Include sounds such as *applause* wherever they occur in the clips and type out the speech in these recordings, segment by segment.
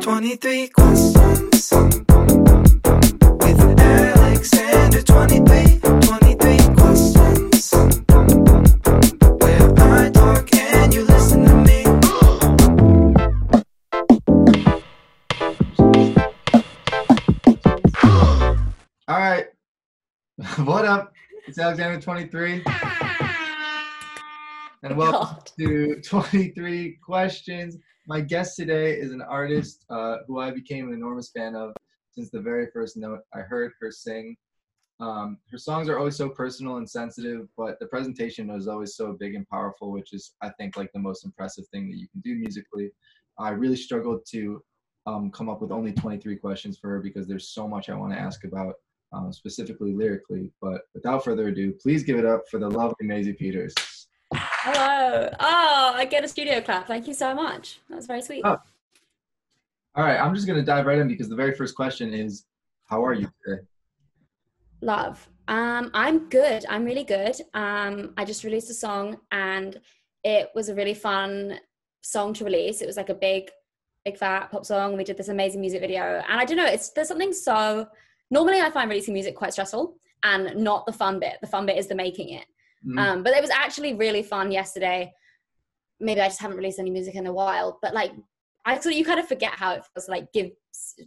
23 questions with Alexander 23 It's Alexander 23. And welcome God. to 23 Questions. My guest today is an artist uh, who I became an enormous fan of since the very first note I heard her sing. Um, her songs are always so personal and sensitive, but the presentation is always so big and powerful, which is, I think, like the most impressive thing that you can do musically. I really struggled to um, come up with only 23 questions for her because there's so much I want to ask about, um, specifically lyrically. But without further ado, please give it up for the lovely Maisie Peters. Hello. Oh, I get a studio clap. Thank you so much. That was very sweet. Oh. All right, I'm just going to dive right in because the very first question is How are you today? Love. Um, I'm good. I'm really good. Um, I just released a song and it was a really fun song to release. It was like a big, big fat pop song. We did this amazing music video. And I don't know, it's there's something so normally I find releasing music quite stressful and not the fun bit. The fun bit is the making it. Mhm. Um, but it was actually really fun yesterday. Maybe I just haven't released any music in a while, but like I so you kind of forget how it feels like give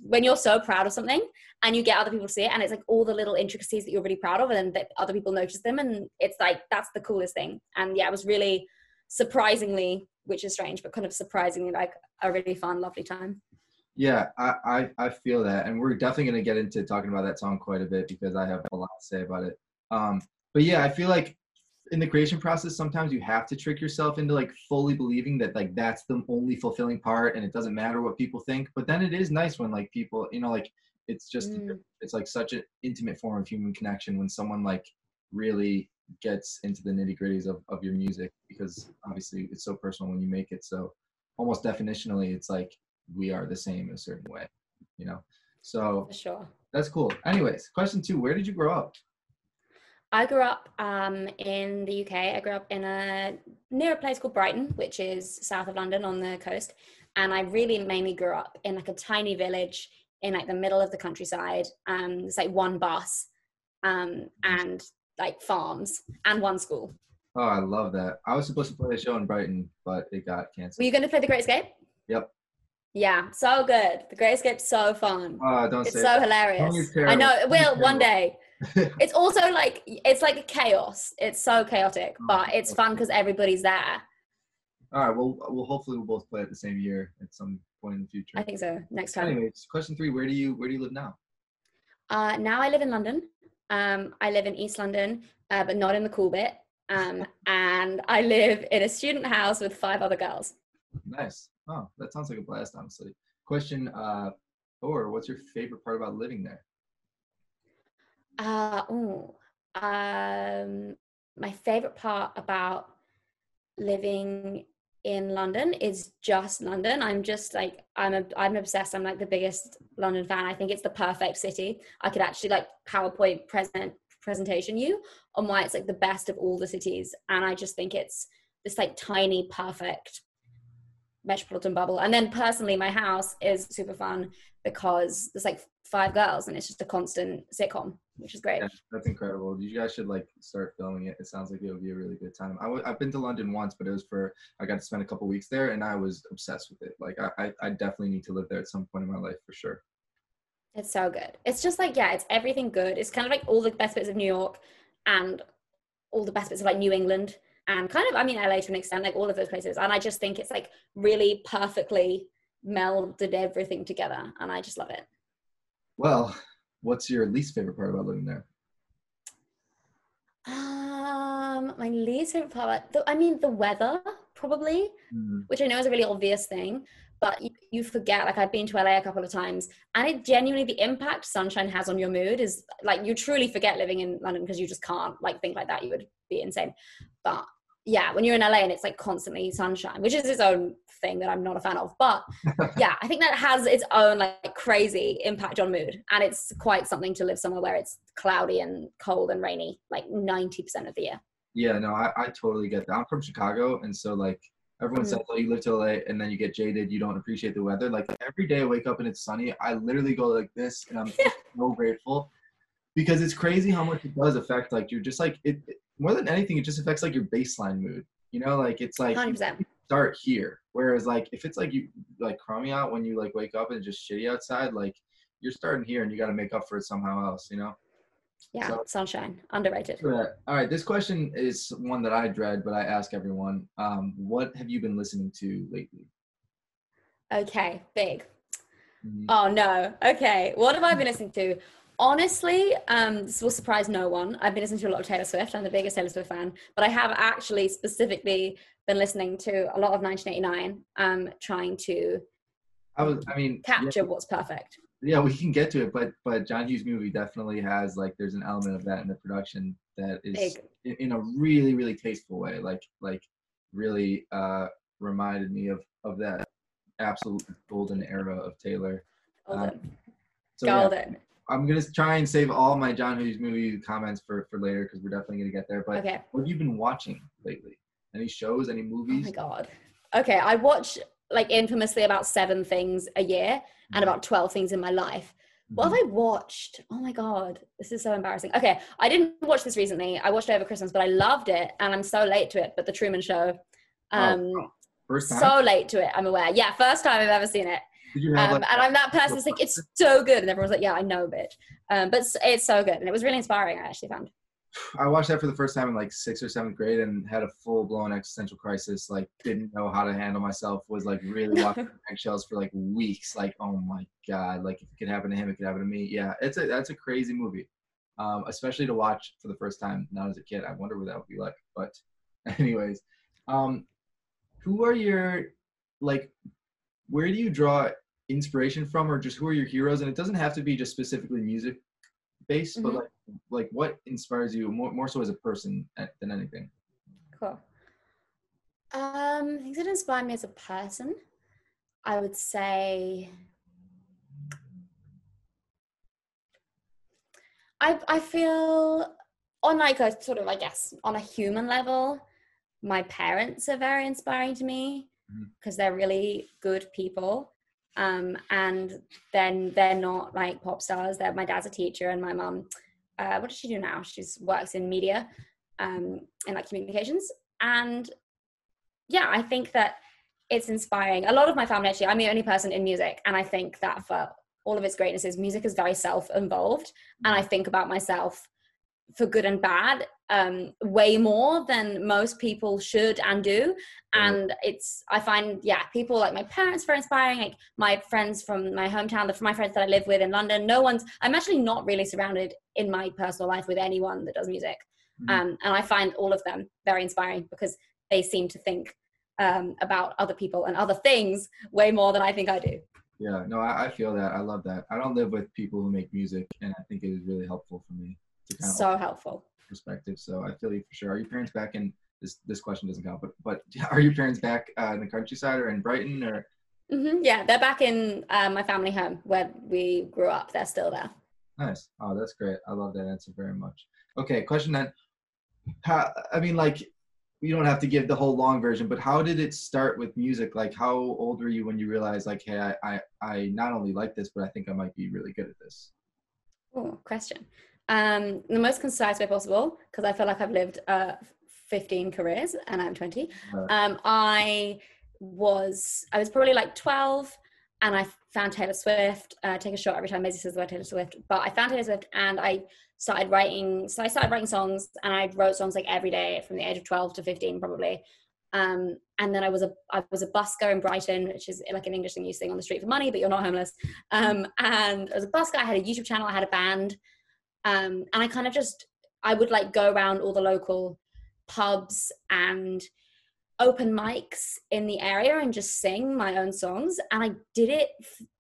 when you're so proud of something and you get other people to see it and it's like all the little intricacies that you're really proud of and then that other people notice them and it's like that's the coolest thing. And yeah, it was really surprisingly, which is strange, but kind of surprisingly like a really fun, lovely time. Yeah, I, I, I feel that. And we're definitely going to get into talking about that song quite a bit because I have a lot to say about it. Um, but yeah, I feel like in the creation process, sometimes you have to trick yourself into like fully believing that like that's the only fulfilling part and it doesn't matter what people think. But then it is nice when like people, you know, like it's just, Mm. it's like such an intimate form of human connection when someone like really gets into the nitty gritties of, of your music because obviously it's so personal when you make it. So almost definitionally, it's like we are the same in a certain way, you know? So For sure. that's cool. Anyways, question two Where did you grow up? I grew up um, in the UK. I grew up in a near a place called Brighton, which is south of London on the coast. And I really mainly grew up in like a tiny village in like the middle of the countryside. Um, it's like one bus um, and like farms and one school. Oh, I love that. I was supposed to play a show in Brighton, but it got canceled. Were you going to play The Great Escape? Yep. Yeah, so good. The Great Escape's so fun. Oh, don't It's so hilarious. I know it will one day. It's also like it's like a chaos. It's so chaotic, Oh, *laughs* but it's fun because everybody's there. All right, well, we'll hopefully we'll both play at the same year at some point in the future. I think so. Next time. Anyways, question three: Where do you where do you live now? Uh, now I live in London. Um, I live in East London, uh, but not in the cool bit. Um, *laughs* and I live in a student house with five other girls. Nice. Oh, that sounds like a blast, honestly. Question uh, four: What's your favorite part about living there? Uh, ooh, um, my favorite part about living in London is just London. I'm just like I'm a, I'm obsessed. I'm like the biggest London fan. I think it's the perfect city. I could actually like PowerPoint present presentation you on why it's like the best of all the cities, and I just think it's this like tiny perfect metropolitan bubble. And then personally, my house is super fun because there's like five girls, and it's just a constant sitcom, which is great. Yeah, that's incredible. You guys should like start filming it. It sounds like it would be a really good time. I w- I've been to London once, but it was for I got to spend a couple weeks there, and I was obsessed with it. Like I, I, I definitely need to live there at some point in my life for sure. It's so good. It's just like, yeah, it's everything good. It's kind of like all the best bits of New York and all the best bits of like New England and kind of, I mean, LA to an extent, like all of those places. And I just think it's like really perfectly melded everything together. And I just love it. Well, what's your least favorite part about living there? Um, my least favorite part, the, I mean, the weather probably, Mm, which I know is a really obvious thing, but you, you forget. Like I've been to LA a couple of times, and it genuinely the impact sunshine has on your mood is like you truly forget living in London because you just can't like think like that. You would be insane. But yeah, when you're in LA and it's like constantly sunshine, which is its own thing that I'm not a fan of. But *laughs* yeah, I think that has its own like crazy impact on mood. And it's quite something to live somewhere where it's cloudy and cold and rainy like 90% of the year. Yeah, no, I, I totally get that. I'm from Chicago, and so like everyone Mhm. says, "Oh, you live to LA," and then you get jaded. You don't appreciate the weather. Like every day I wake up and it's sunny, I literally go like this, and I'm *laughs* so grateful because it's crazy how much it does affect. Like you're just like it. it- More than anything, it just affects like your baseline mood. You know, like it's like 100%. start here. Whereas like if it's like you like crummy out when you like wake up and it's just shitty outside, like you're starting here and you got to make up for it somehow else. You know. Yeah, So- sunshine, underrated. All right, this question is one that I dread, but I ask everyone. Um, what have you been listening to lately? Okay, big. Mhm. Oh no. Okay. What have I been listening to? Honestly, um, this will surprise no one. I've been listening to a lot of Taylor Swift. I'm the biggest Taylor Swift fan, but I have actually specifically been listening to a lot of 1989, um, trying to I was, I mean, yeah, capture what's perfect. yeah, we can get to it, but but John Hughes movie definitely has like there's an element of that in the production that is in, in a really really tasteful way, like like really uh reminded me of of that absolute golden era of Taylor. Golden. So yeah, Golden. I'm gonna try and save all my John Hughes movie comments for for later because we're definitely gonna get there. But Okay. what have you been watching lately? Any shows? Any Oh movies? my god. Okay, I watch like infamously about seven things a year and about 12 things in my life. What have I watched? Oh my god, this is so embarrassing. Okay, I didn't watch this recently. I watched it over Christmas, but I loved it, and I'm so late to it. But The Truman Show, Oh, um, First time? so late to it. I'm aware. Yeah, first time I've ever seen it, have um, like, and I'm that person that's like, it's *laughs* so good, and everyone's like, yeah, I know, bitch. Um, but it's, it's so good, and it was really inspiring. I actually found. I watched that for the first time in like sixth or seventh grade and had a full blown existential crisis. Like didn't know how to handle myself. Was like really *laughs* walking on eggshells for like weeks. Like oh my god. Like if it could happen to him, it could happen to me. Yeah, it's a that's a crazy movie. Um, especially to watch for the first time, not as a kid. I wonder what that would be like. But *laughs* anyways, um, who are your like? Where do you draw inspiration from, or just who are your heroes? And it doesn't have to be just specifically music based, but Mhm. like like what inspires you more more so as a person than anything? Cool. Um, things that inspire me as a person, I would say. I I feel on like a sort of I guess on a human level, my parents are very inspiring to me Mhm. because they're really good people. Um, and then they're not like pop stars. They're my dad's a teacher and my mum, uh, what does she do now? She's works in media, um, and like communications. And yeah, I think that it's inspiring. A lot of my family actually, I'm the only person in music, and I think that for all of its greatnesses, music is very self-involved, and I think about myself for good and bad um, way more than most people should and do. And it's I find yeah, people like my parents very inspiring. Like my friends from my hometown, the my friends that I live with in London. No one's. I'm actually not really surrounded in my personal life with anyone that does music, Mhm. um, and I find all of them very inspiring because they seem to think um, about other people and other things way more than I think I do. Yeah, no, I, I feel that. I love that. I don't live with people who make music, and I think it is really helpful for me to kind of So helpful. perspective. So I feel you for sure. Are your parents back in this? This question doesn't count, but but *laughs* are your parents back uh, in the countryside or in Brighton or? hmm Yeah, they're back in uh, my family home where we grew up. They're still there. Nice. Oh, that's great. I love that answer very much. Okay, question then. How, I mean, like, you don't have to give the whole long version, but how did it start with music? Like, how old were you when you realized, like, hey, I, I, I not only like this, but I think I might be really good at this? Oh, question. Um, the most concise way possible, because I feel like I've lived uh, 15 careers and I'm 20. Um, I was, I was probably like 12 and I found Taylor Swift. Uh, take a shot every time Maisie says the word Taylor Swift. But I found Taylor Swift and I started writing. So I started writing songs and I wrote songs like every day from the age of 12 to 15 probably. Um, and then I was a I was a busker in Brighton, which is like an English thing you sing on the street for money, but you're not homeless. Um, and I was a busker. I had a YouTube channel. I had a band, um, and I kind of just I would like go around all the local pubs and open mics in the area and just sing my own songs. And i did it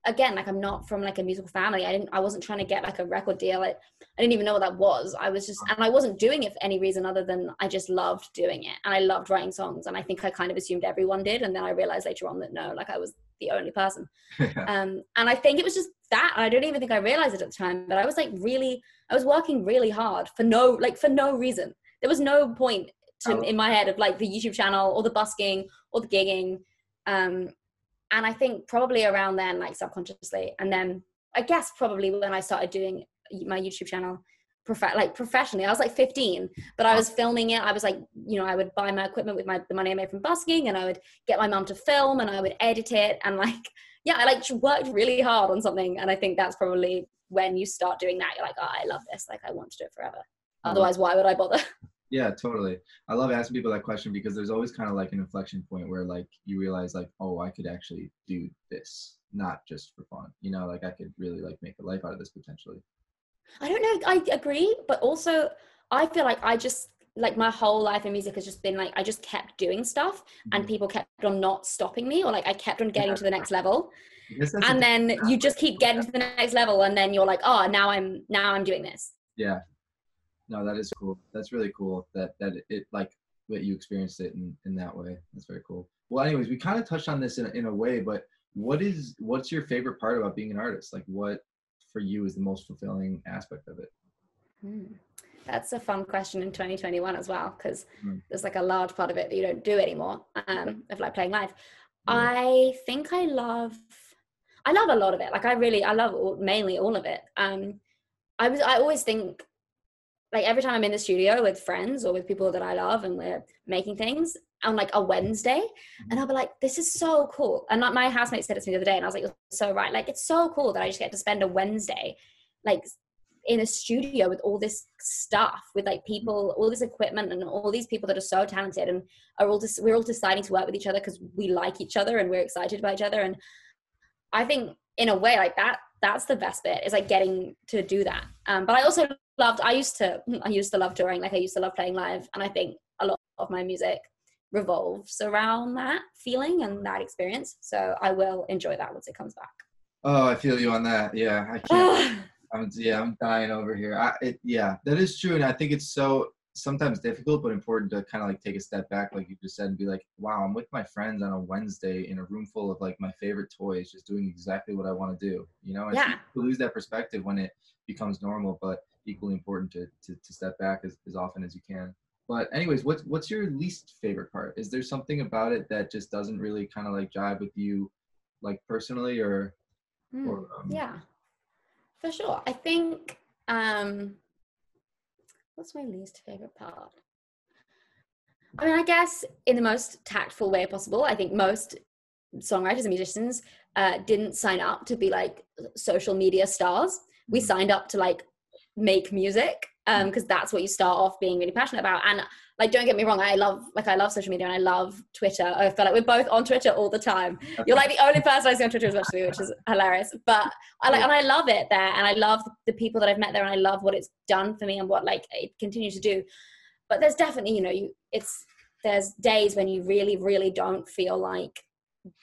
again like i'm not from like a musical family. I didn't i wasn't trying to get like a record deal. I, I didn't even know what that was. I was just and i wasn't doing it for any reason other than i just loved doing it. And i loved writing songs. And i think i kind of assumed everyone did. And then i realized later on that no like i was the only person *laughs* um, and I think it was just that. I don't even think I realized it at the time, but I was like really, I was working really hard for no, like for no reason. There was no point to Oh. in my head of like the YouTube channel or the busking or the gigging. Um, and I think probably around then, like subconsciously, and then I guess probably when I started doing my YouTube channel, prof- like professionally, I was like 15, but I was filming it. I was like, you know, I would buy my equipment with my the money I made from busking, and I would get my mum to film, and I would edit it, and like, *laughs* yeah, I like worked really hard on something, and I think that's probably when you start doing that, you're like, oh, I love this, like I want to do it forever. Mhm. Otherwise, why would I bother? *laughs* Yeah, totally. I love asking people that question because there's always kind of like an inflection point where like you realize like, oh, I could actually do this, not just for fun. You know, like I could really like make a life out of this potentially. I don't know. I agree, but also I feel like I just like my whole life in music has just been like I just kept doing stuff, and Mhm. people kept on not stopping me, or like I kept on getting to the next level, I guess that's a and then you *laughs* just keep getting to the next level, and then you're like, oh, now I'm now I'm doing this. yeah. No, that is cool. That's really cool that that it, it like that you experienced it in in that way. That's very cool. Well, anyways, we kind of touched on this in in a way, but what is what's your favorite part about being an artist? Like, what for you is the most fulfilling aspect of it? Hmm. That's a fun question in 2021 as well, because Mm. there's like a large part of it that you don't do anymore, um, of like playing live. Yeah. I think I love, I love a lot of it. Like I really, I love all, mainly all of it. Um, I was, I always think, like every time I'm in the studio with friends or with people that I love, and we're making things on like a Wednesday, and I'll be like, "This is so cool." And like my housemate said it to me the other day, and I was like, "You're so right." Like it's so cool that I just get to spend a Wednesday, like in a studio with all this stuff with like people all this equipment and all these people that are so talented and are all just we're all deciding to work with each other because we like each other and we're excited about each other and i think in a way like that that's the best bit is like getting to do that um, but i also loved i used to *laughs* i used to love touring like i used to love playing live and i think a lot of my music revolves around that feeling and that experience so i will enjoy that once it comes back Oh, I feel you on that. Yeah, I can't. *sighs* I'm yeah, I'm dying over here. I it, yeah, that is true, and I think it's so sometimes difficult, but important to kind of like take a step back, like you just said, and be like, wow, I'm with my friends on a Wednesday in a room full of like my favorite toys, just doing exactly what I want to do. You know, and Yeah. lose that perspective when it becomes normal, but equally important to to, to step back as, as often as you can. But anyways, what's what's your least favorite part? Is there something about it that just doesn't really kind of like jive with you, like personally, or Hmm, or, um, yeah, for sure. I think um what's my least favorite part? I mean, I guess in the most tactful way possible. I think most songwriters and musicians uh, didn't sign up to be like social media stars. We Mhm. signed up to like make music um because that's what you start off being really passionate about and like don't get me wrong i love like i love social media and i love twitter i feel like we're both on twitter all the time you're like the only person I see on Twitter as much as you, which is hilarious. But I like, and I love it there, and I love the people that I've met there, and I love what it's done for me and what like it continues to do. But there's definitely, you know, you it's there's days when you really, really don't feel like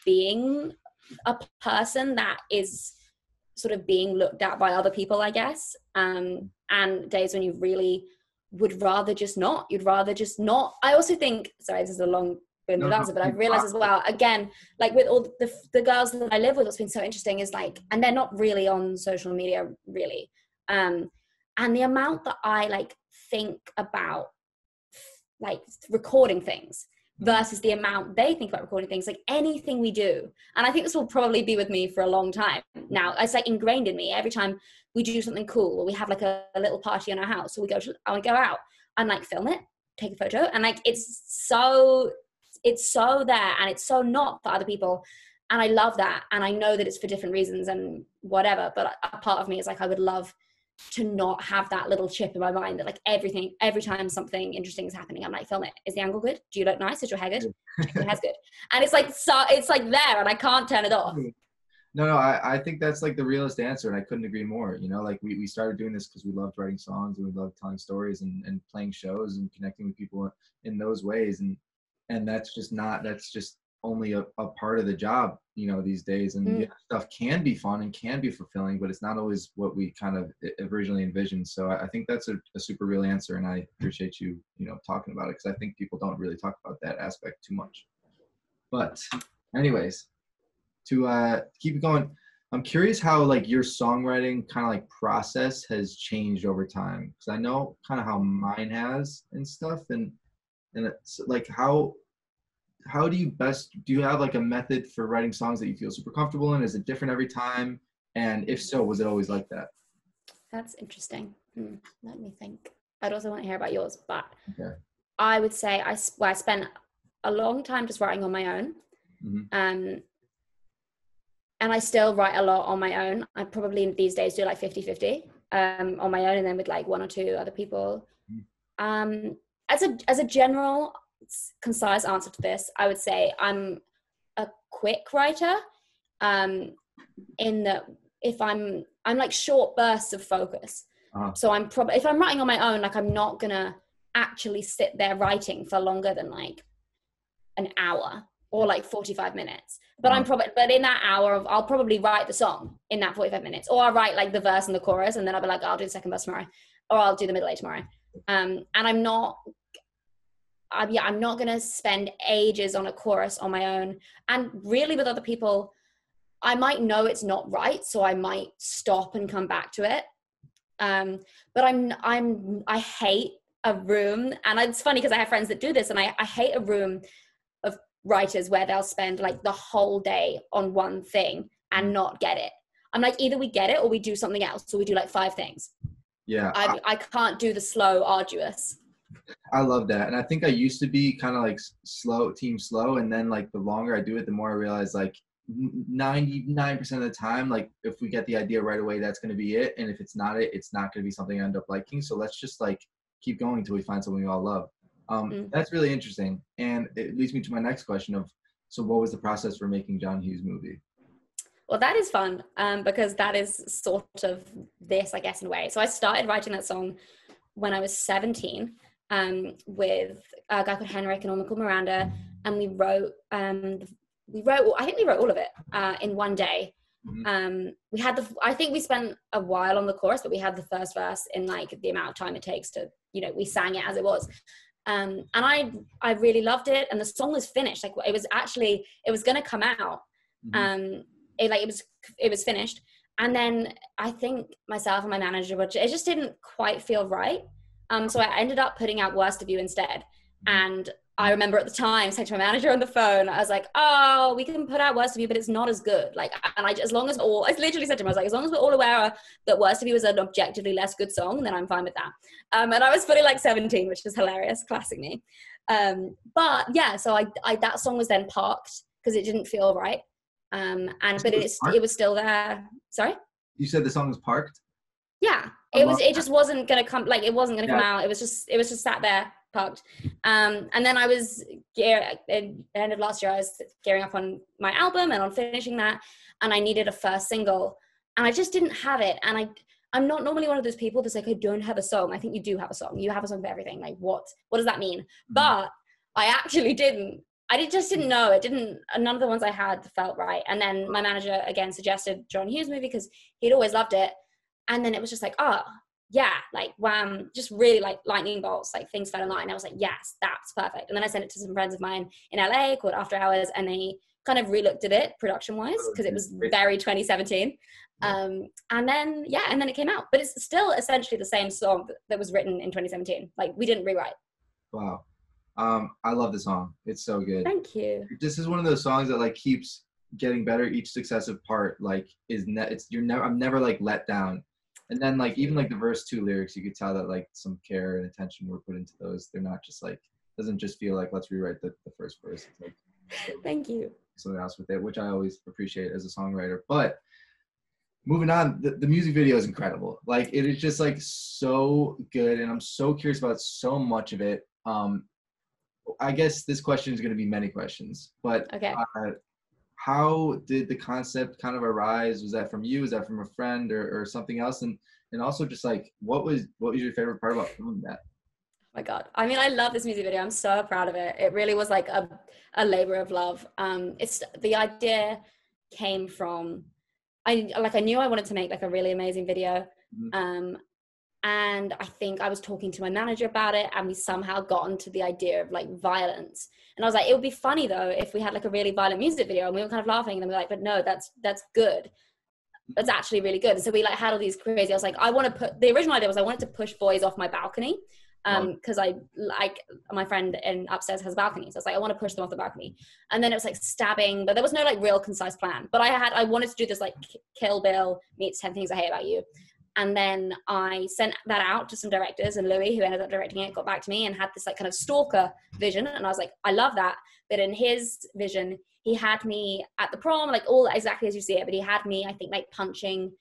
being a person that is sort of being looked at by other people, I guess. Um, and days when you really would rather just not. You'd rather just not. I also think. Sorry, this is a long no, answer, but I've realized as well. Again, like with all the the girls that I live with, what's been so interesting is like, and they're not really on social media, really. Um, and the amount that I like think about like recording things Mm. versus the amount they think about recording things like anything we do. And i think this will probably be with me for a long time. Now it's like ingrained in me every time we do something cool or we have like a, a little party in our house or we go to I go out and like film it take a photo and like it's so it's so there and it's so not for other people. And i love that and i know that it's for different reasons and whatever but a part of me is like i would love to not have that little chip in my mind that like everything every time something interesting is happening i'm like film it. Is the angle good? Do you look nice? Is your hair good? Your hair's good. And it's like so it's like there and i can't turn it off. No, no, I, I think that's like the realest answer, and I couldn't agree more. You know, like we, we started doing this because we loved writing songs and we loved telling stories and, and playing shows and connecting with people in those ways. And and that's just not that's just only a, a part of the job you know these days. And Mm. yeah, stuff can be fun and can be fulfilling but it's not always what we kind of originally envisioned. So i, I think that's a, a super real answer and i appreciate you you know talking about it because i think people don't really talk about that aspect too much. But anyways to uh keep it going i'm curious how like your songwriting kind of like process has changed over time because i know kind of how mine has and stuff and and it's like how how do you best do you have like a method for writing songs that you feel super comfortable in is it different every time and if so was it always like that That's interesting. Hmm, let me think. I'd also want to hear about yours, but Okay. I would say I, well, I spent a long time just writing on my own. Mhm. Um, and I still write a lot on my own. I probably these days do like 50 50 um, on my own and then with like one or two other people. Mhm. Um, as a as a general concise answer to this, I would say I'm a quick writer. Um, in that if I'm I'm like short bursts of focus. Uh-huh. So I'm probably if I'm writing on my own, like I'm not gonna actually sit there writing for longer than like an hour or like 45 minutes. But I'm Uh-huh. probably but in that hour of I'll probably write the song in that 45 minutes. Or I'll write like the verse and the chorus and then I'll be like, I'll do the second verse tomorrow. Or I'll do the middle eight tomorrow. Um and I'm not I'm, yeah, I'm not gonna spend ages on a chorus on my own. And really with other people, I might know it's not right, so I might stop and come back to it. Um, but I'm I'm I hate a room, and it's funny because I have friends that do this, and I, I hate a room of writers where they'll spend like the whole day on one thing and not get it. I'm like either we get it or we do something else, so we do like five things. yeah I I can't do the slow, arduous. I love that. And I think I used to be kind of like slow, team slow. And then like the longer I do it, the more I realize like 99% of the time, like if we get the idea right away, that's going to be it. And if it's not it, it's not going to be something I end up liking. So let's just like keep going until we find something we all love. Um, Mm. That's really interesting. And it leads me to my next question of, so what was the process for making John Hughes movie? Well, that is fun um, because that is sort of this, I guess, in a way. So I started writing that song when I was 17 um, with a guy called Henrik and a woman called Miranda, and we wrote, um, we wrote, I think we wrote all of it uh, in one day. Mhm. Um, we had the, I think we spent a while on the chorus, but we had the first verse in like the amount of time it takes to, you know, we sang it as it was. Um, and I, I really loved it, and the song was finished. Like it was actually, it was going to come out Mhm. um it like it was it was finished and then i think myself and my manager were it just didn't quite feel right um so i ended up putting out worst of you instead. And i remember at the time saying to my manager on the phone i was like oh we can put out worst of you but it's not as good. Like and i as long as all i literally said to him i was like as long as we're all aware that worst of you is an objectively less good song then i'm fine with that. Um and i was fully like 17 which is hilarious classic me. Um but yeah so i, I that song was then parked because it didn't feel right. Um and but It it's it was still there. Sorry? You said the song was parked? yeah it was it just wasn't gonna come like it wasn't gonna come out. It was just it was just sat there parked. Um and then i was gear at the end of last year i was gearing up on my album and on finishing that and i needed a first single and i just didn't have it and i i'm not normally one of those people that's like i don't have a song. I think you do have a song. You have a song for everything. Like what what does that mean? Mm-hmm. but i actually didn't i did, just didn't know. It didn't none of the ones i had felt right. And then my manager again suggested john hughes movie because he'd always loved it and then it was just like oh yeah like wham just really like lightning bolts like things fell in line. I was like yes that's perfect. And then i sent it to some friends of mine in la called after hours and they kind of relooked at it production wise because it was very 2017 um and then yeah and then it came out. But it's still essentially the same song that- that was written in 2017 like we didn't rewrite. Wow. Um, I love the song. It's so good. thank you. This is one of those songs that like keeps getting better each successive part. Like is ne- it's you're never i'm never like let down and then like even like the verse two lyrics you could tell that like some care and attention were put into those. They're not just like doesn't just feel like let's rewrite the, the first verse. It's like *laughs* thank you. something else with it which i always appreciate as a songwriter. But moving on the, the music video is incredible. Like it is just like so good and i'm so curious about so much of it. Um i guess this question is going to be many questions but okay. Uh, how did the concept kind of arise was that from you was that from a friend or, or something else and and also just like what was what was your favorite part about filming that Oh my god. I mean, I love this music video. I'm so proud of it. It really was like a, a labor of love. Um, it's the idea came from I like I knew I wanted to make like a really amazing video. Mhm. Um, and I think I was talking to my manager about it, and we somehow got onto the idea of like violence. And I was like, it would be funny though if we had like a really violent music video, and we were kind of laughing, and then we were like, but no, that's that's good. That's actually really good. and So we like had all these crazy. I was like, I want to put the original idea was I wanted to push boys off my balcony, um, because I like my friend in upstairs has a balcony. So I was like, I want to push them off the balcony, and then it was like stabbing, but there was no like real concise plan. But I had I wanted to do this like Kill Bill meets Ten Things I Hate About You, and then I sent that out to some directors, and Louis, who ended up directing it, got back to me and had this like kind of stalker vision, and I was like, I love that. But in his vision, he had me at the prom, like all exactly as you see it, but he had me, I think, like punching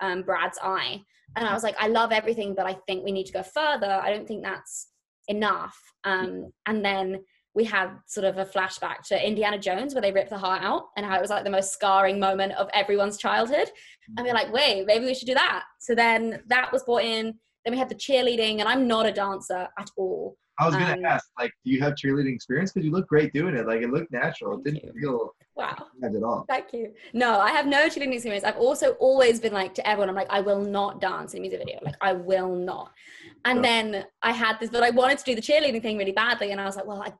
um, Brad's eye, and I was like, I love everything, but I think we need to go further. I don't think that's enough. Um, and then we had sort of a flashback to Indiana Jones where they ripped the heart out and how it was like the most scarring moment of everyone's childhood. And we are like, wait, maybe we should do that. So then that was brought in. Then we had the cheerleading, and I'm not a dancer at all. I was gonna Um, ask, like, do you have cheerleading experience? Because you look great doing it. Like, it looked natural. It didn't feel Wow. bad at all. Thank you. No, I have no cheerleading experience. I've also always been like to everyone, I'm like, I will not dance in a music video. Like, I will not. And Yeah. then I had this, but I wanted to do the cheerleading thing really badly. And I was like, well, I,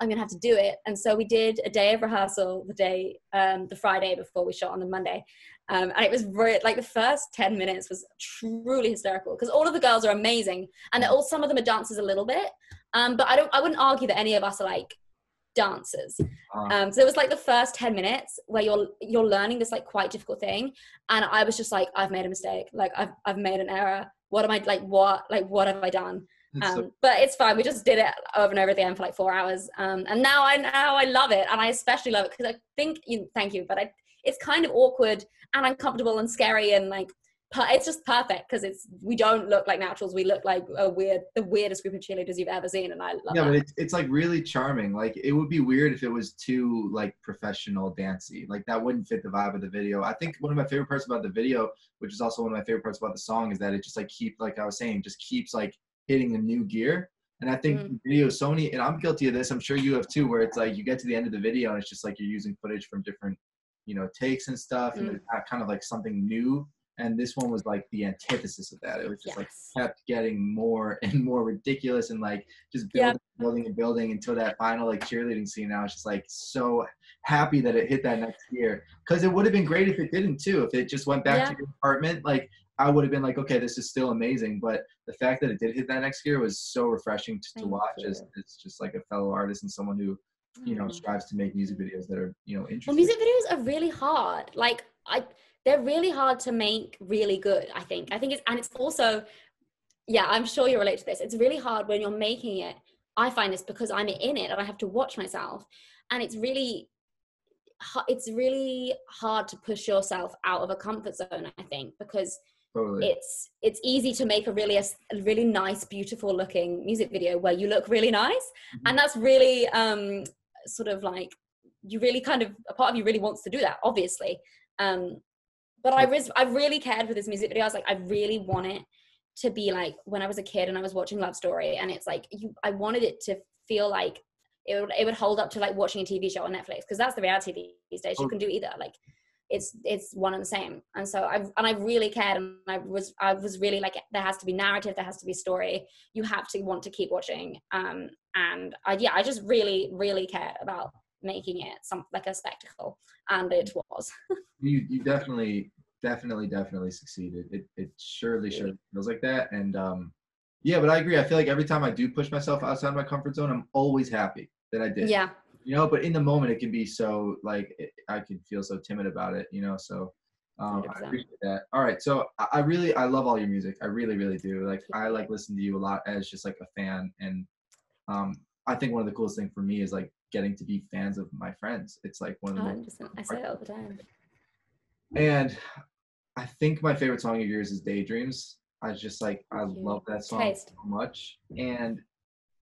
I'm to have to do it. And so we did a day of rehearsal the day, um, the Friday before we shot on the Monday. Um, and it was re- like the first 10 minutes was truly hysterical because all of the girls are amazing. And they're all, some of them are dancers a little bit. Um, but I don't, I wouldn't argue that any of us are like dancers. Uh, Um, so it was like the first 10 minutes where you're you're learning this like quite difficult thing. And I was just like, I've made a mistake. Like I've I've made an error. What am I like what like what have I done? Um, but it's fine. We just did it over and over again for like four hours. Um, and now I now I love it, and I especially love it because I think you thank you, but I it's kind of awkward and uncomfortable and scary and like it's just perfect because it's we don't look like naturals. We look like a weird the weirdest group of cheerleaders you've ever seen, and I love it. yeah, that. but it's it's like really charming. Like, it would be weird if it was too like professional dancey. Like, that wouldn't fit the vibe of the video. I think one of my favorite parts about the video, which is also one of my favorite parts about the song, is that it just like keep like I was saying, just keeps like hitting a new gear. And I think Mm. the video so many, and I'm guilty of this. I'm sure you have too, where it's like you get to the end of the video and it's just like you're using footage from different, you know, takes and stuff, and Mm. it's not kind of like something new. And this one was like the antithesis of that. It was just like kept getting more *laughs* and more ridiculous and like just building, building and building until that final like cheerleading scene. I was just like so happy that it hit that next year because it would have been great if it didn't too. If it just went back Yeah. to your apartment, like I would have been like, okay, this is still amazing. But the fact that it did hit that next gear was so refreshing to, to watch as it's just like a fellow artist and someone who you know Mm. strives to make music videos that are you know interesting. Well, music videos are really hard. Like I, they're really hard to make really good. I think. I think it's and it's also, yeah, I'm sure you relate to this. It's really hard when you're making it. I find this because I'm in it and I have to watch myself, and it's really, it's really hard to push yourself out of a comfort zone. I think because totally. it's it's easy to make a really a really nice beautiful looking music video where you look really nice. Mhm. and that's really um sort of like you really kind of a part of you really wants to do that obviously. Um but i was i really cared for this music video. I was like i really want it to be like when i was a kid and i was watching love story and it's like you i wanted it to feel like it would, it would hold up to like watching a tv show on netflix because that's the reality these days. You can do either like it's it's one and the same. And so i've and i really cared and i was i was really like there has to be narrative there has to be story. You have to want to keep watching. Um and i yeah i just really really cared about making it some like a spectacle. And it was. *laughs* You you definitely definitely definitely succeeded. It it surely surely feels like that. And um yeah but i agree. I feel like every time i do push myself outside my comfort zone i'm always happy that i did. Yeah you know but in the moment it can be so like it, i can feel so timid about it you know so um, I appreciate that. All right, so I, really I love all your music. I really really do. Like I like listen to you a lot as just like a fan, and um, I think one of the coolest thing for me is like getting to be fans of my friends. It's like one of the most 100%. i say it all the time and I think my favorite song of yours is Daydreams. I just like I love that song Taste. so much. And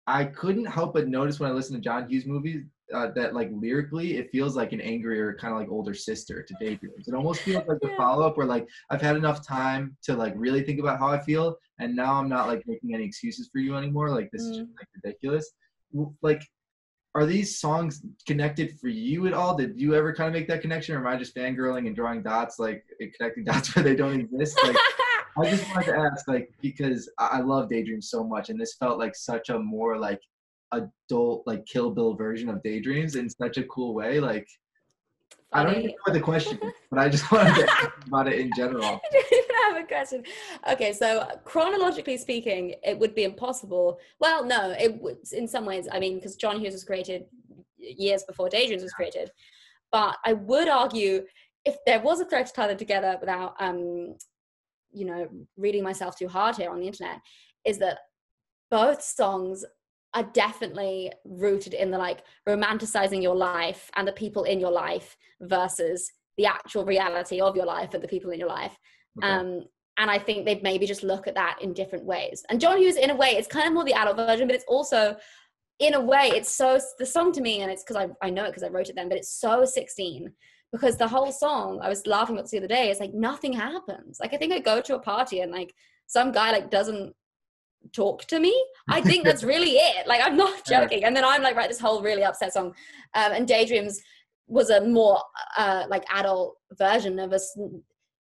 I couldn't help but notice when I listened to John Hughes movies uh, that like lyrically it feels like an angrier kind of like older sister to Daydreams. It almost feels like the Yeah. follow up where like I've had enough time to like really think about how I feel and now I'm not like making any excuses for you anymore. Like this is just like ridiculous. Like, are these songs connected for you at all? Did you ever kind of make that connection, or am I just fangirling and drawing dots, like connecting *laughs* dots where they don't exist? Like, *laughs* I just wanted to ask, like, because I I love Daydreams so much, and this felt like such a more like adult, like Kill Bill version of Daydreams in such a cool way. Like, I don't even know what the question, but I just *laughs* wanted to ask about it in general. *laughs* I don't even have a question. Okay, so chronologically speaking, it would be impossible. Well, no, it would in some ways. I mean, because John Hughes was created years before Daydreams was created, but I would argue if there was a thread to tie them together without, um, you know, reading myself too hard here on the internet, is that both songs are definitely rooted in the like romanticizing your life and the people in your life versus the actual reality of your life and the people in your life. Okay. Um, and I think they'd maybe just look at that in different ways. And John Hughes, in a way, it's kind of more the adult version, but it's also, in a way, it's so the song to me, and it's because I, I know it because I wrote it then, but it's so 16 because the whole song, I was laughing about this the other day, it's like nothing happens. Like I think I go to a party and like some guy like doesn't talk to me. I think that's really *laughs* it. Like I'm not joking. And then I'm like, write this whole really upset song. Um, and Daydreams was a more uh, like adult version of us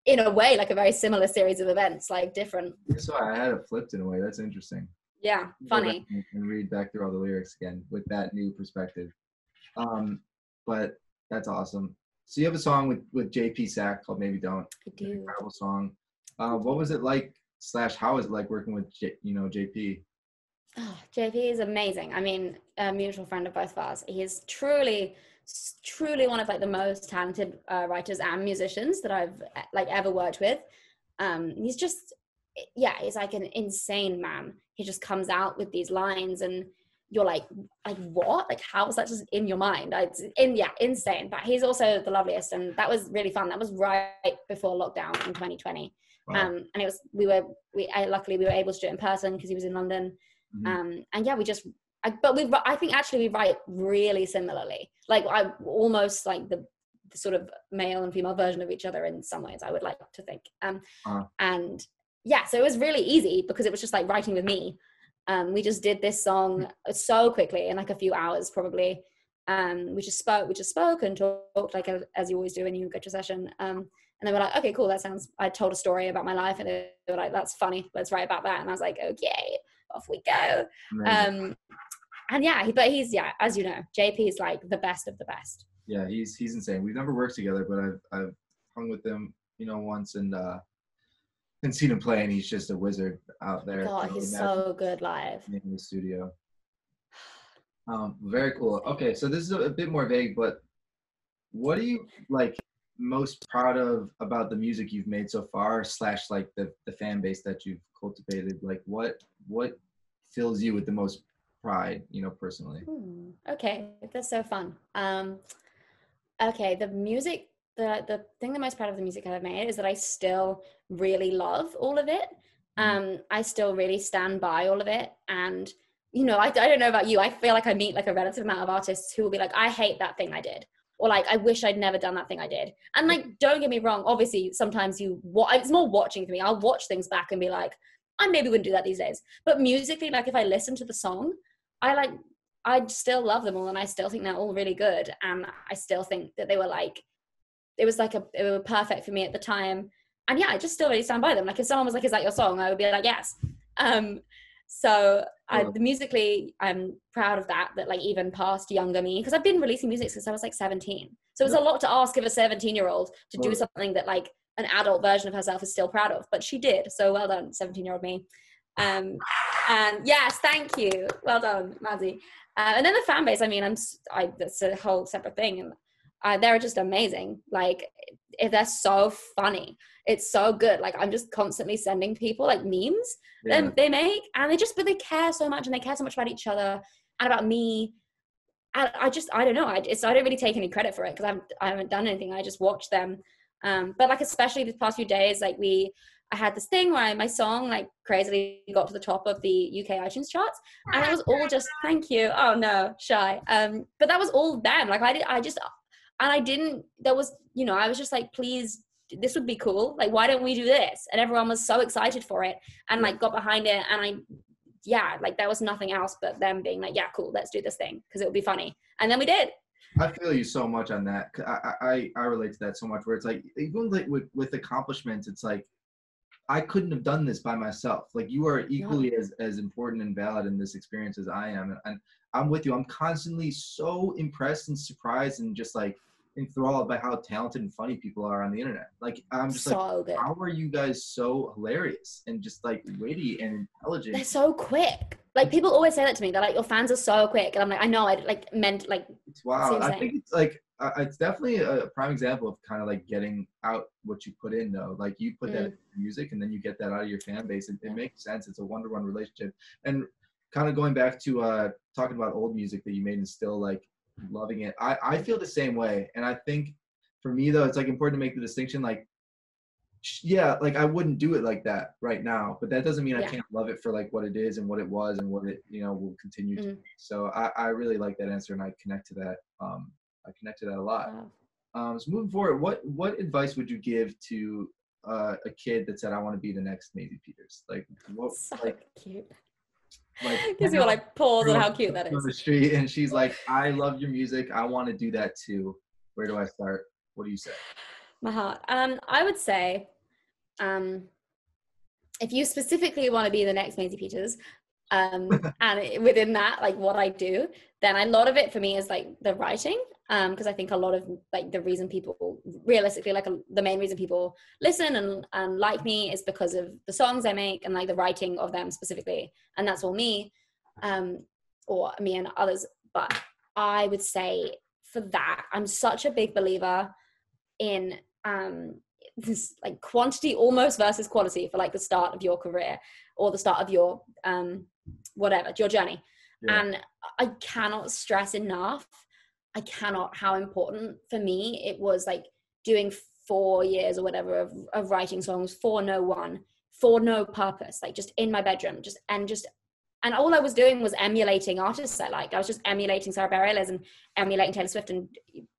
in a way like a very similar series of events like different So I had it flipped in a way. That's interesting. yeah funny and- And read back through all the lyrics again with that new perspective. Um, but that's awesome. So you have a song with with JP Saxe called Maybe Don't. i do incredible song. Uh, what was it like? Slash, how is it like working with J, you know JP? oh, jp is amazing. I mean a mutual friend of both of ours. He is truly truly one of like the most talented uh, writers and musicians that i've like ever worked with. Um he's just yeah he's like an insane man. He just comes out with these lines and you're like like what? Like how is that just in your mind? It's in yeah insane. But he's also the loveliest and that was really fun. That was right before lockdown in 2020 Wow. um and it was we were we I, luckily we were able to do it in person because he was in london. Mhm. um and yeah we just I, but we i think actually we write really similarly. Like i almost like the, the sort of male and female version of each other in some ways i would like to think. Um and yeah so it was really easy because it was just like writing with me. Um we just did this song so quickly in like a few hours probably um we just spoke we just spoke and talked like as, you always do when you go to a session um and they were like okay cool that sounds i told a story about my life and they were like that's funny let's write about that and i was like okay off we go um and yeah but he's yeah as you know jp is like the best of the best yeah, he's he's insane. We've never worked together, but I've I've hung with him, you know, once and uh, and seen him play, and he's just a wizard out there. god he's so good live in the studio. Um, very cool. Okay, so this is a, a bit more vague, but what are you like most proud of about the music you've made so far, slash like the the fan base that you've cultivated? Like, what what fills you with the most pride, you know, personally? Hmm, okay that's so fun um okay the music the the thing that most proud of the music i've made is that i still really love all of it um i still really stand by all of it and you know I, I don't know about you i feel like i meet like a relative amount of artists who will be like i hate that thing i did or like i wish i'd never done that thing i did and like don't get me wrong obviously sometimes you wa- it's more watching for me i'll watch things back and be like i maybe wouldn't do that these days but musically like if i listen to the song i like I still love them all and I still think they're all really good. And I still think that they were like, it was like a, they were perfect for me at the time. And yeah, I just still really stand by them. Like if someone was like, is that your song? I would be like, yes. Um, so I, the musically, I'm proud of that, that like even past younger me, because I've been releasing music since I was like 17. So it was a lot to ask of a 17 year old to do something that like an adult version of herself is still proud of, but she did. So well done, 17 year old me. Um, and yes, thank you. Well done, Maddie. Uh, and then the fan base. I mean, I'm I, that's a whole separate thing, and uh, they're just amazing. Like, if they're so funny, it's so good. Like, I'm just constantly sending people like memes Yeah. that they make, and they just but they care so much, and they care so much about each other and about me. And I just I don't know. I just I don't really take any credit for it because I've I haven't done anything. I just watch them. Um, but like especially these past few days, like we I had this thing where I, my song like crazily got to the top of the UK iTunes charts, and it was all just thank you. Oh no, shy. Um, but that was all them. Like I did, I just and I didn't. There was you know I was just like please this would be cool. Like, why don't we do this? And everyone was so excited for it and like got behind it. And I, yeah, like there was nothing else but them being like, yeah, cool, let's do this thing because it would be funny. And then we did. I feel you so much on that. I, I I relate to that so much. Where it's like even like with with accomplishments, it's like I couldn't have done this by myself. Like you are equally as as important and valid in this experience as I am, and, and I'm with you. I'm constantly so impressed and surprised and just like enthralled by how talented and funny people are on the internet. Like I'm just like, so good. how are you guys so hilarious and just like witty and intelligent? They're so quick. Like people always say that to me. They're like, your fans are so quick, and I'm like, I know. I like meant like It's wow. I think it's like uh, it's definitely a prime example of kind of like getting out what you put in though. Like you put that in music and then you get that out of your fan base. It, it makes sense. It's a one to one relationship. And kind of going back to uh talking about old music that you made and still like loving it. I I feel the same way. And I think for me though, it's like important to make the distinction like yeah, like I wouldn't do it like that right now, but that doesn't mean I can't love it for like what it is and what it was and what it you know will continue to Mhm. be. So I, I really like that answer and I connect to that. Um, I connect to that a lot. wow. Um, so moving forward, what what advice would you give to uh, a kid that said I want to be the next Maisie Peters? Like what so like cute. Like *laughs* Gives me like pause on how cute that is. the street and she's like, *laughs* I love your music. I want to do that too. Where do I start? What do you say? My heart. Um, I would say, um, if you specifically want to be the next Maisie Peters, um, *laughs* and within that, like what I do, then a lot of it for me is like the writing, um, because I think a lot of like the reason people, realistically, like a, the main reason people listen and and like me is because of the songs I make and like the writing of them specifically, and that's all me, um, or me and others. But I would say for that, I'm such a big believer in um this like quantity almost versus quality for like the start of your career or the start of your um whatever your journey Yeah. and i cannot stress enough i cannot how important for me it was like doing four years or whatever of, of writing songs for no one for no purpose like just in my bedroom just and just and all I was doing was emulating artists I liked. I was just emulating Sara Bareilles and emulating Taylor Swift and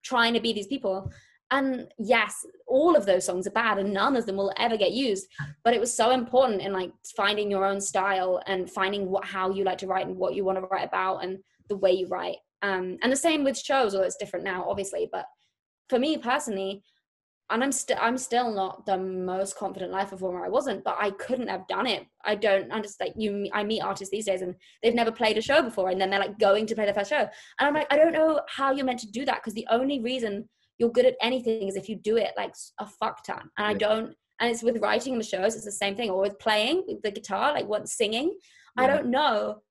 trying to be these people and yes all of those songs are bad and none of them will ever get used but it was so important in like finding your own style and finding what how you like to write and what you want to write about and the way you write um and the same with shows although it's different now obviously but for me personally and i'm still i'm still not the most confident life performer i wasn't but i couldn't have done it i don't understand like you i meet artists these days and they've never played a show before and then they're like going to play their first show and i'm like i don't know how you're meant to do that because the only reason you're good at anything is if you do it like a fuck ton. And I don't, and it's with writing the shows, it's the same thing, or with playing with the guitar, like what singing. I don't know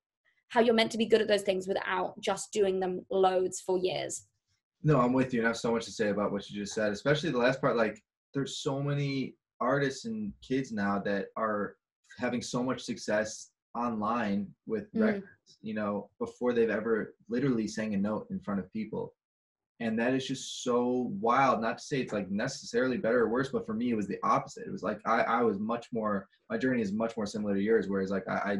how you're meant to be good at those things without just doing them loads for years. No, I'm with you, and I have so much to say about what you just said, especially the last part. Like, there's so many artists and kids now that are having so much success online with Mm. records, you know, before they've ever literally sang a note in front of people. And that is just so wild. Not to say it's like necessarily better or worse, but for me, it was the opposite. It was like I, I was much more, my journey is much more similar to yours, whereas like I, I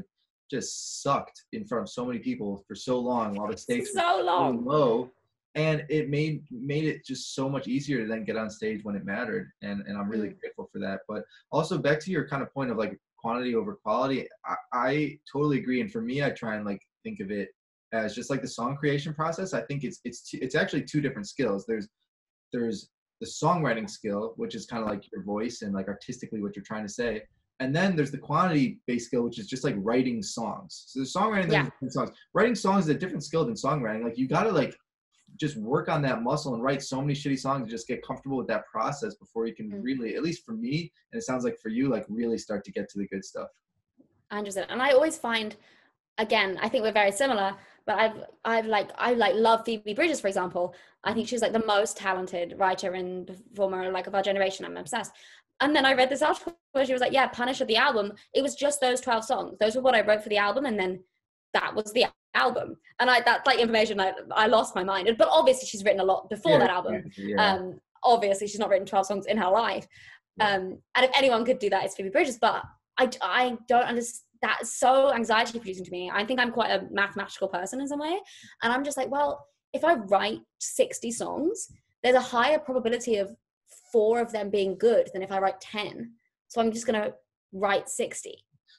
just sucked in front of so many people for so long while the stakes were so so long. low. And it made made it just so much easier to then get on stage when it mattered. And and i'm really Mm. grateful for that. But also back to your kind of point of like quantity over quality I, I totally agree. And for me i try and like think of it as just like the song creation process. I think it's it's two, it's actually two different skills. There's there's the songwriting skill which is kind of like your voice and like artistically what you're trying to say and then there's the quantity based skill which is just like writing songs so the songwriting Yeah. different songs writing songs is a different skill than songwriting like you gotta like just work on that muscle and write so many shitty songs and just get comfortable with that process before you can Mm. really at least for me and it sounds like for you like really start to get to the good stuff 100%. And I always find, again, I think we're very similar, but I've, I've like, I like love Phoebe Bridgers, for example. I think she's like the most talented writer and performer like of our generation. I'm obsessed. And then I read this article where she was like, yeah, Punisher, the album, it was just those 12 songs. Those were what I wrote for the album. And then that was the album. And I, that's like information I, I lost my mind. But obviously she's written a lot before Yeah, that album. yeah. Um, obviously, she's not written 12 songs in her life. Um, and if anyone could do that, it's Phoebe Bridgers. But I, I don't understand. That's so anxiety producing to me. I think I'm quite a mathematical person in some way. And I'm just like, well, if I write 60 songs, there's a higher probability of four of them being good than if I write 10. So I'm just going to write 60.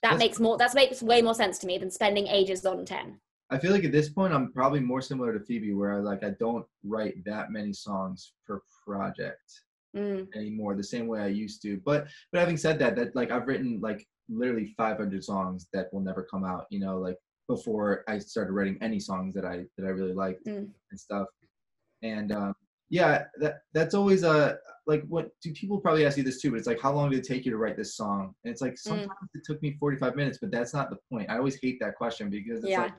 That That's- makes more, that makes way more sense to me than spending ages on 10. I feel like at this point I'm probably more similar to Phoebe, where I like I don't write that many songs per project Mm, anymore the same way I used to. But but having said that, that like I've written like literally 500 songs that will never come out. You know, like before I started writing any songs that I that I really liked Mm. and stuff. And um, yeah, that that's always a like what do people probably ask you this too? But it's like how long did it take you to write this song? And it's like mm. sometimes it took me 45 minutes, but that's not the point. I always hate that question because it's yeah. like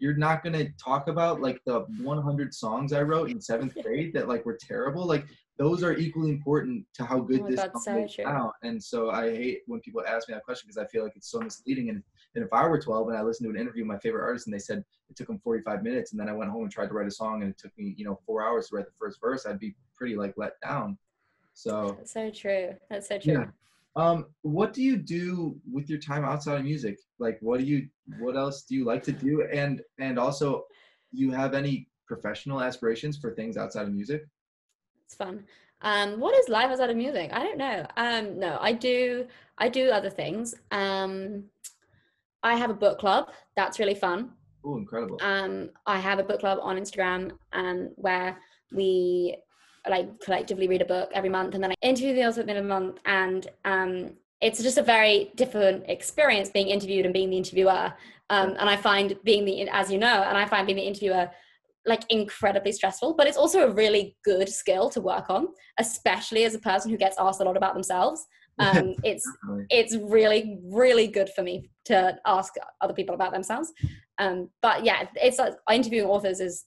you're not going to talk about like the 100 songs I wrote in seventh grade that like were terrible. Like those are equally important to how good Oh this song so is out. And so I hate when people ask me that question because I feel like it's so misleading. And, and if I were 12 and I listened to an interview with my favorite artist and they said it took them 45 minutes and then I went home and tried to write a song and it took me, you know, four hours to write the first verse, I'd be pretty like let down. So That's so true. That's so true. yeah. Um, what do you do with your time outside of music? Like, what do you, what else do you like to do? And and also, do you have any professional aspirations for things outside of music? It's fun. Um, what is life outside of music? I don't know. Um, no, I do. I do other things. Um, I have a book club. That's really fun. Oh, incredible! Um, I have a book club on Instagram, and where we like collectively read a book every month, and then I interview the author at the end of the month, and um, it's just a very different experience being interviewed and being the interviewer. Um, and I find being the, as you know, and I find being the interviewer like incredibly stressful, but it's also a really good skill to work on, especially as a person who gets asked a lot about themselves. Um, *laughs* it's it's really really good for me to ask other people about themselves um but yeah it's like interviewing authors is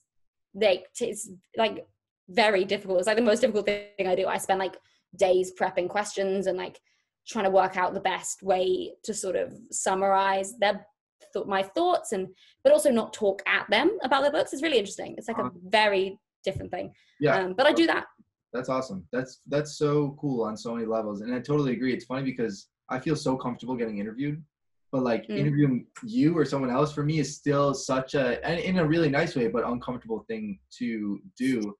like it's like very difficult. It's like the most difficult thing i do. I spend like days prepping questions and like trying to work out the best way to sort of summarize their th- my thoughts and but also not talk at them about their books. It's really interesting. It's like a very different thing. Yeah, um, but i do that. That's awesome. That's that's so cool on so many levels, and I totally agree. It's funny because I feel so comfortable getting interviewed, but like Mm. interviewing you or someone else for me is still such a and in a really nice way, but uncomfortable thing to do.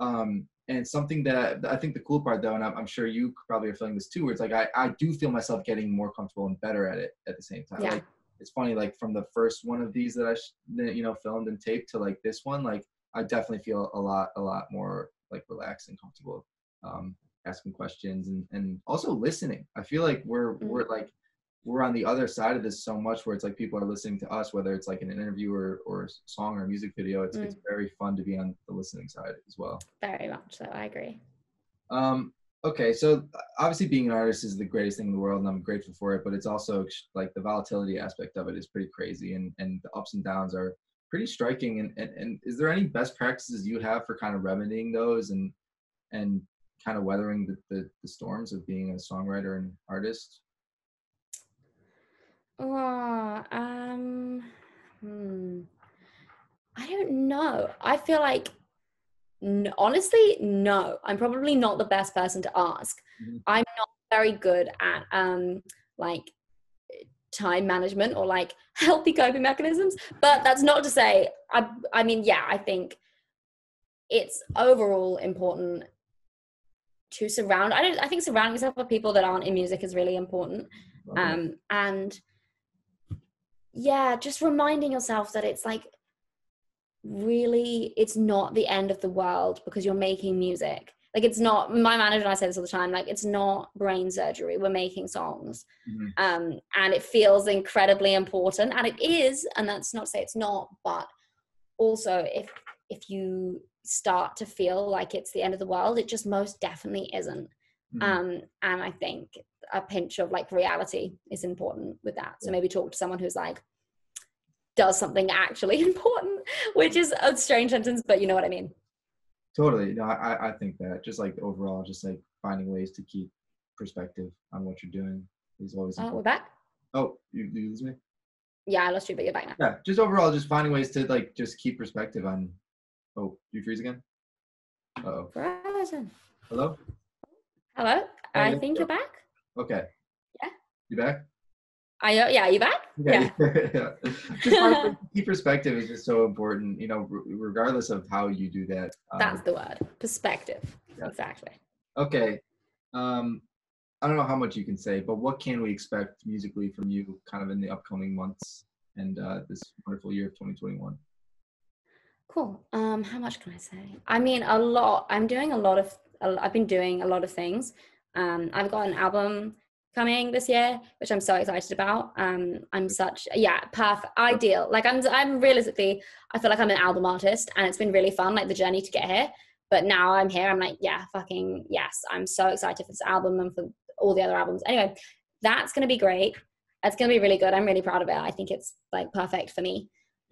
Um, and something that I think the cool part though, and I'm, I'm sure you probably are feeling this too, where it's like I, I do feel myself getting more comfortable and better at it at the same time. Yeah. Like it's funny, like from the first one of these that I sh- that, you know filmed and taped to like this one, like I definitely feel a lot a lot more like relaxed and comfortable um, asking questions and and also listening. I feel like we're Mm. we're like we're on the other side of this so much where it's like people are listening to us, whether it's like in an interview or, or a song or a music video. It's it's very fun to be on the listening side as well. very much so i agree Um, okay, so obviously being an artist is the greatest thing in the world, and I'm grateful for it. But it's also like the volatility aspect of it is pretty crazy, and and the ups and downs are pretty striking. And and, and is there any best practices you have for kind of remedying those and and kind of weathering the, the, the storms of being a songwriter and artist? Oh, um, hmm. I don't know. I feel like, n- honestly, no. I'm probably not the best person to ask. Mhm. I'm not very good at um, like time management or like *laughs* healthy coping mechanisms. But that's not to say. I. I mean, yeah. I think it's overall important to surround. I don't. I think surrounding yourself with people that aren't in music is really important um and yeah just reminding yourself that it's like really it's not the end of the world because you're making music. Like it's not my manager and i say this all the time like it's not brain surgery. We're making songs. Mhm. um and it feels incredibly important and it is and that's not to say it's not but also if if you start to feel like it's the end of the world it just most definitely isn't Mhm. um and i think a pinch of like reality is important with that so Yeah. maybe talk to someone who's like does something actually *laughs* important which is a strange sentence but you know what i mean Totally. No, I, I think that just like overall, just like finding ways to keep perspective on what you're doing is always oh we're back Oh, you, you lose me? yeah i lost you but you're back now Yeah, just overall, just finding ways to like just keep perspective on. Oh, you freeze again? Uh oh, Frozen. hello. Hello i yeah, think yeah. you're back Okay. Yeah. You back? are you yeah you back yeah. Yeah. *laughs* Just finding ways to *laughs* keep perspective is just so important. You know, r- regardless of how you do that. Um, that's the word perspective Yeah. exactly Okay. Um, I don't know how much you can say, but what can we expect musically from you, kind of in the upcoming months and uh, this wonderful year of 2021? Cool. Um, how much can I say? I mean, a lot. I'm doing a lot of. I've been doing a lot of things. Um, I've got an album coming this year, which I'm so excited about. Um, I'm such yeah, perfect, ideal. Like I'm, I'm realistically, I feel like I'm an album artist, and it's been really fun, like the journey to get here. But now I'm here. I'm like, yeah, fucking yes. I'm so excited for this album and for all the other albums. Anyway, that's gonna be great. It's gonna be really good. I'm really proud of it. I think it's like perfect for me.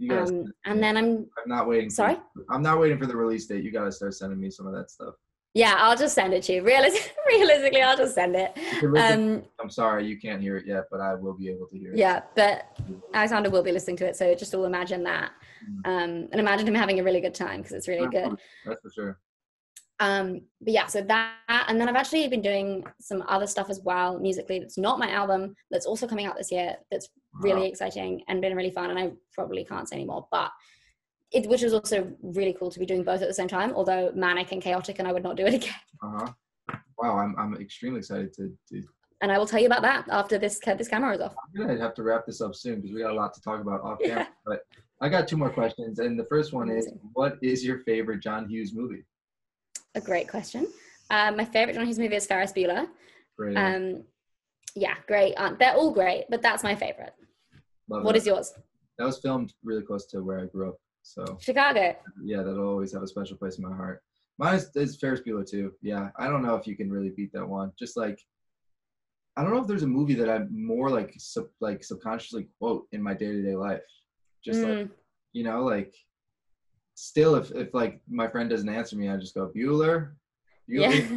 Guys, Um, and then I'm I'm not waiting. for- sorry. I'm not waiting for the release date. You gotta start sending me some of that stuff. Yeah, I'll just send it to you. Realis- *laughs* realistically, I'll just send it. You can listen- Um, I'm sorry you can't hear it yet, but I will be able to hear it. yeah, but Alexander will be listening to it, so just all imagine that, um, and imagine him having a really good time because it's really good. That's for sure. Um, but yeah, so that, and then I've actually been doing some other stuff as well musically. That's not my album. That's also coming out this year. That's really Wow. exciting and been really fun. And I probably can't say anymore, but it, which was also really cool to be doing both at the same time. Although manic and chaotic, and I would not do it *laughs* again. Uh huh. Wow, I'm I'm extremely excited to. to And I will tell you about that after this this camera is off. I'm gonna have to wrap this up soon because we got a lot to talk about off camera. Yeah. But I got two more questions, and the first one is, what is your favorite John Hughes movie? A great question. Um, my favorite John Hughes movie is Ferris Bueller. Great. Um, yeah, great. Uh, they're all great, but that's my favorite. Love What that. is yours? That was filmed really close to where I grew up, so Chicago. yeah, that'll always have a special place in my heart. Mine is, is Ferris Bueller too. Yeah, I don't know if you can really beat that one. Just like, I don't know if there's a movie that I more like sub, like subconsciously quote in my day to day life. Just like Mm, you know, like still if if like my friend doesn't answer me, I just go Bueller. Yeah. *laughs*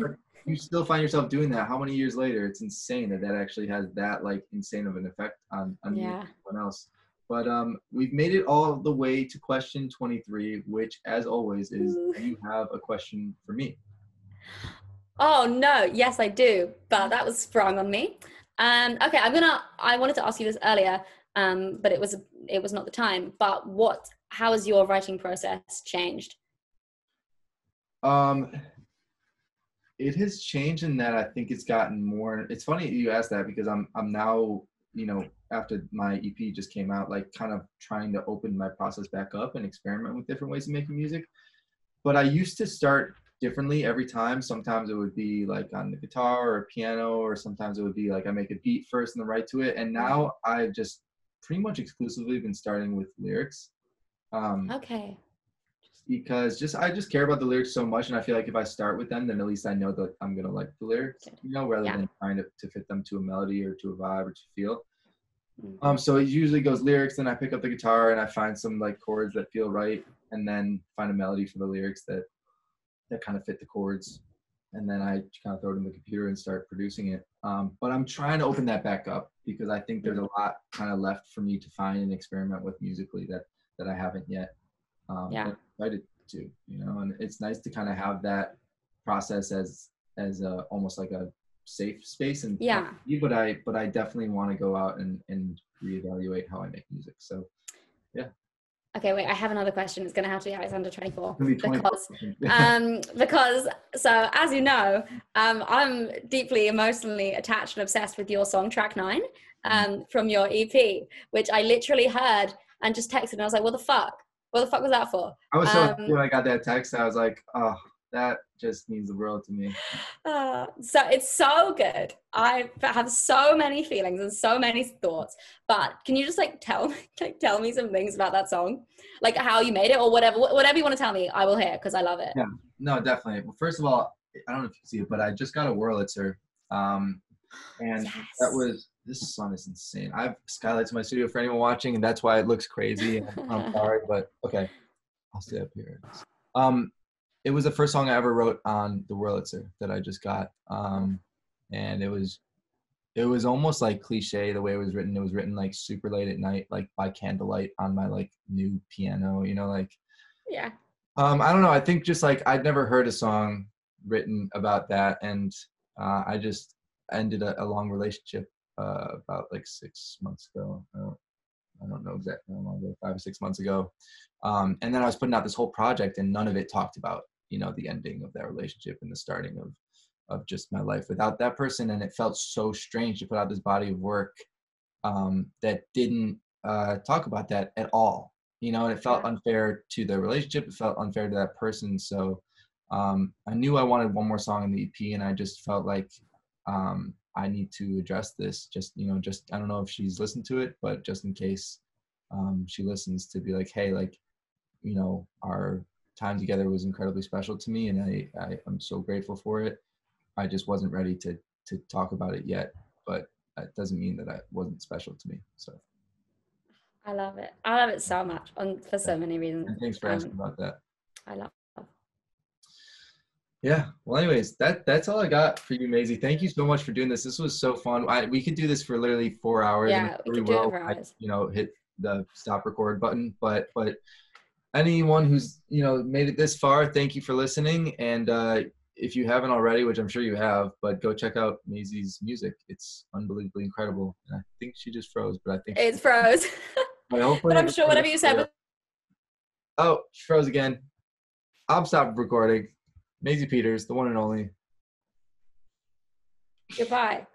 You still find yourself doing that. How many years later? It's insane that that actually has that like insane of an effect on on yeah. everyone else. But um, we've made it all the way to question 23, which, as always, is Ooh. you have a question for me. Oh no, yes I do, but that was sprung on me. Um, okay, I'm gonna. I wanted to ask you this earlier, um, but it was it was not the time. But what? How has your writing process changed? Um, it has changed in that I think it's gotten more. It's funny you asked that because I'm I'm now you know after my EP just came out, like kind of trying to open my process back up and experiment with different ways of making music. But I used to start differently every time. Sometimes it would be like on the guitar or piano, or sometimes it would be like I make a beat first and then write to it. And now I've just pretty much exclusively been starting with lyrics. Um, Okay. Because just I just care about the lyrics so much, and I feel like if I start with them, then at least I know that I'm gonna like the lyrics, Good. you know, rather Yeah. than trying to, to fit them to a melody or to a vibe or to feel. Mm. Um, so it usually goes lyrics, then I pick up the guitar and I find some like chords that feel right, and then find a melody for the lyrics that that kind of fit the chords, and then I kind of throw it in the computer and start producing it. Um, but I'm trying to open that back up because I think there's a lot kind of left for me to find and experiment with musically that that I haven't yet. Um, Yeah. excited to, you know, and it's nice to kind of have that process as as a, almost like a safe space and Yeah. but I but I definitely want to go out and and reevaluate how I make music. So yeah. Okay, wait. I have another question. It's gonna have to be Alexander 24 Maybe 20 because *laughs* um, because so as you know, um, I'm deeply emotionally attached and obsessed with your song track nine um, from your EP, which I literally heard and just texted, and I was like, "What the fuck? What the fuck was that for?" I was so um, happy when I got that text. I was like, oh, that just means the world to me. Uh, so it's so good. I have so many feelings and so many thoughts. But can you just like tell *laughs* like tell me some things about that song, like how you made it or whatever whatever you want to tell me, I will hear because I love it. Yeah. No, definitely. Well, first of all, I don't know if you can see it, but I just got a Wurlitzer. Um, and that was this sun is insane. I have skylights in my studio for anyone watching, and that's why it looks crazy. *laughs* I'm sorry, but okay, I'll stay up here. Um, it was the first song I ever wrote on the Wurlitzer that I just got. Um, and it was it was almost like cliche the way it was written. It was written like super late at night, like by candlelight on my like new piano. You know, like Yeah. um, I don't know. I think just like I'd never heard a song written about that, and uh, I just ended a, a long relationship uh, about like six months ago. I don't, I don't know exactly how long ago, five or six months ago. Um, and then I was putting out this whole project, and none of it talked about you know the ending of that relationship and the starting of of just my life without that person and it felt so strange to put out this body of work um, that didn't uh, talk about that at all you know and it felt unfair to the relationship it felt unfair to that person so um, i knew i wanted one more song in the ep and i just felt like um, i need to address this just you know just i don't know if she's listened to it but just in case um, she listens to be like hey like you know our time together was incredibly special to me and I, I i'm so grateful for it i just wasn't ready to to talk about it yet but that doesn't mean that it wasn't special to me so I love it. I love it so much on for so many reasons. and thanks for asking Um, about that I love. Yeah. Well anyways that that's all i got for you Maisie. thank you so much for doing this. This was so fun. I, we could do this for literally four hours Yeah, we could do it will, for I, hours. you know hit the stop record button. But but anyone who's you know made it this far thank you for listening. And uh if you haven't already which i'm sure you have but go check out Maisie's music. It's unbelievably incredible. And i think she just froze but i think It's froze. *laughs* but, but I'm sure whatever you said was oh she froze again. I'll stop recording Maisie Peters, the one and only. goodbye.